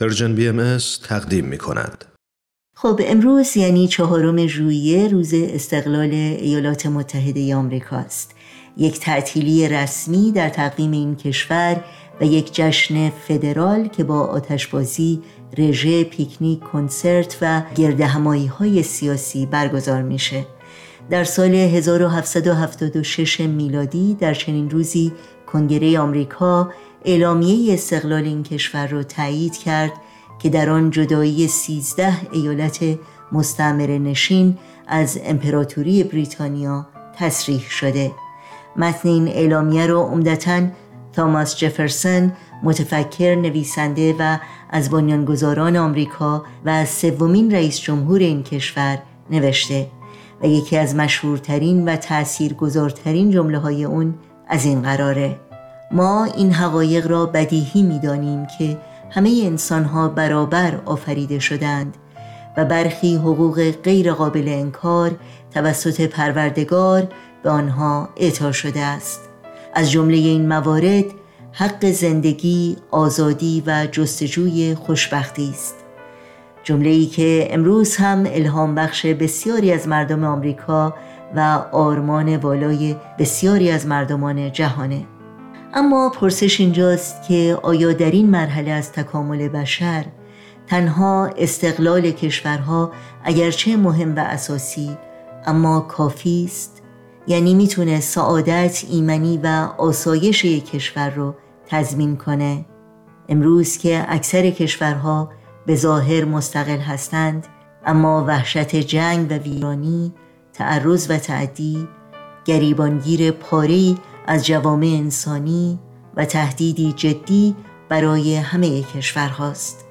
پرژن بی ام تقدیم می کند. خب امروز یعنی چهارم ژوئیه روز استقلال ایالات متحده آمریکا است. یک تعطیلی رسمی در تقویم این کشور و یک جشن فدرال که با آتشبازی، رژه، پیکنیک، کنسرت و گردهمایی های سیاسی برگزار میشه. در سال 1776 میلادی در چنین روزی کنگره آمریکا اعلامیه استقلال این کشور را تایید کرد که در آن جدایی 13 ایالت مستعمره نشین از امپراتوری بریتانیا تصریح شده. متن این اعلامیه را عمدتا تاماس جفرسون متفکر نویسنده و از بنیانگذاران آمریکا و از سومین رئیس جمهور این کشور نوشته و یکی از مشهورترین و تأثیرگذارترین جمله های اون از این قراره. ما این حقایق را بدیهی می‌دانیم که همه انسانها برابر آفریده شدند و برخی حقوق غیر قابل انکار توسط پروردگار به آنها اعطا شده است. از جمله این موارد حق زندگی، آزادی و جستجوی خوشبختی است. جمله ای که امروز هم الهام بخش بسیاری از مردم آمریکا و آرمان والای بسیاری از مردمان جهانه اما پرسش اینجاست که آیا در این مرحله از تکامل بشر تنها استقلال کشورها اگرچه مهم و اساسی اما کافی است؟ یعنی می‌تونه سعادت ایمنی و آسایش یک کشور رو تضمین کنه؟ امروز که اکثر کشورها به ظاهر مستقل هستند اما وحشت جنگ و ویرانی تعرض و تعدی گریبانگیر پاری از جوامع انسانی و تهدیدی جدی برای همه کشورهاست.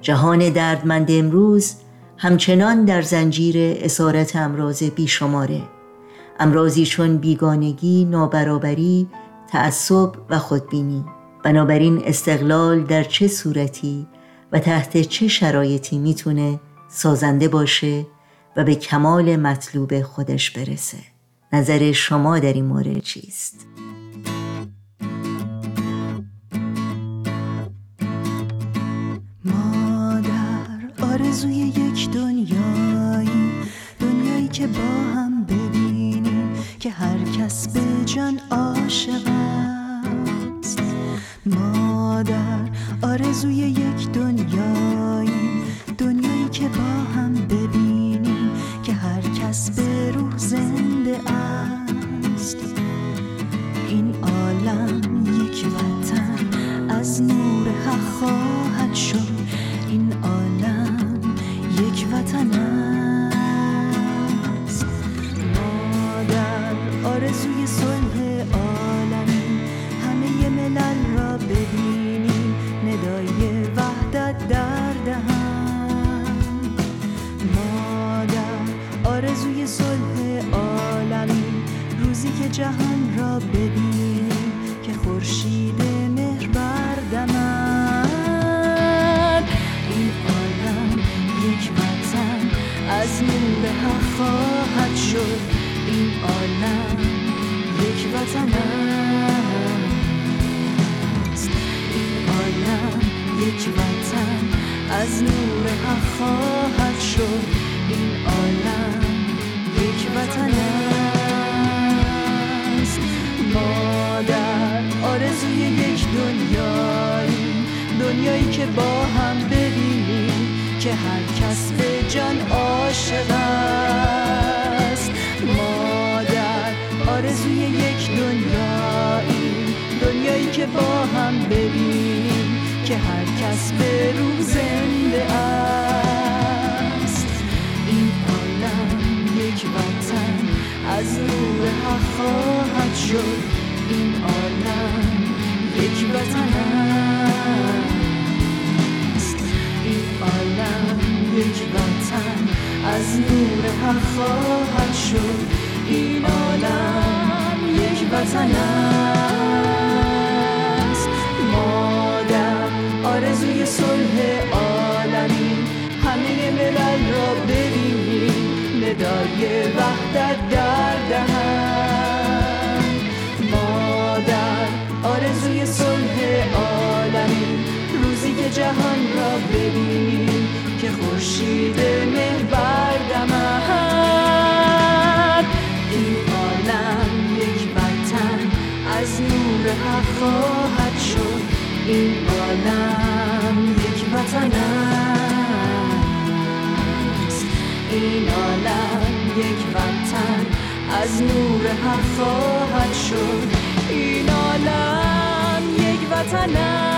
جهان دردمند امروز همچنان در زنجیر اسارت امراض بیشماره. امراضی چون بیگانگی، نابرابری، تعصب و خودبینی. بنابراین استقلال در چه صورتی و تحت چه شرایطی می‌تونه سازنده باشه؟ و به کمال مطلوب خودش برسه. نظر شما در این مورد چیست؟ ما در آرزوی یک دنیایی. دنیایی که با هم ببینیم که هر کس به جان عاشق است. ما در آرزوی یک دنیایی. زنده است. این عالم یک وطن از نور حق روزی که جهان را ببینیم که خورشید مهر بردمد این عالم یک وطن از نور حق خواهد شد. این عالم یک وطن است. این عالم یک وطن از نور حق خواهد شد. این عالم یک وطن است. ما در آرزوی یک دنیایی. دنیایی که با هم ببینیم که هر کس به جان عاشق است. ما در آرزوی یک دنیایی. دنیایی که با هم ببینیم که هر کس به روح زنده است. یک وطن است. این عالم یک وطن از نور حق خواهد شد. این عالم یک وطن است. ما در آرزوی صلح عالمی. همه ملل را ببینیم. ندای وحدت جهان را ببینیم که خورشید مهر بردمد این عالم یک وطن از نور حق خواهد شد. این عالم یک وطن است. این عالم یک وطن از نور حق خواهد شد. این عالم یک وطن است.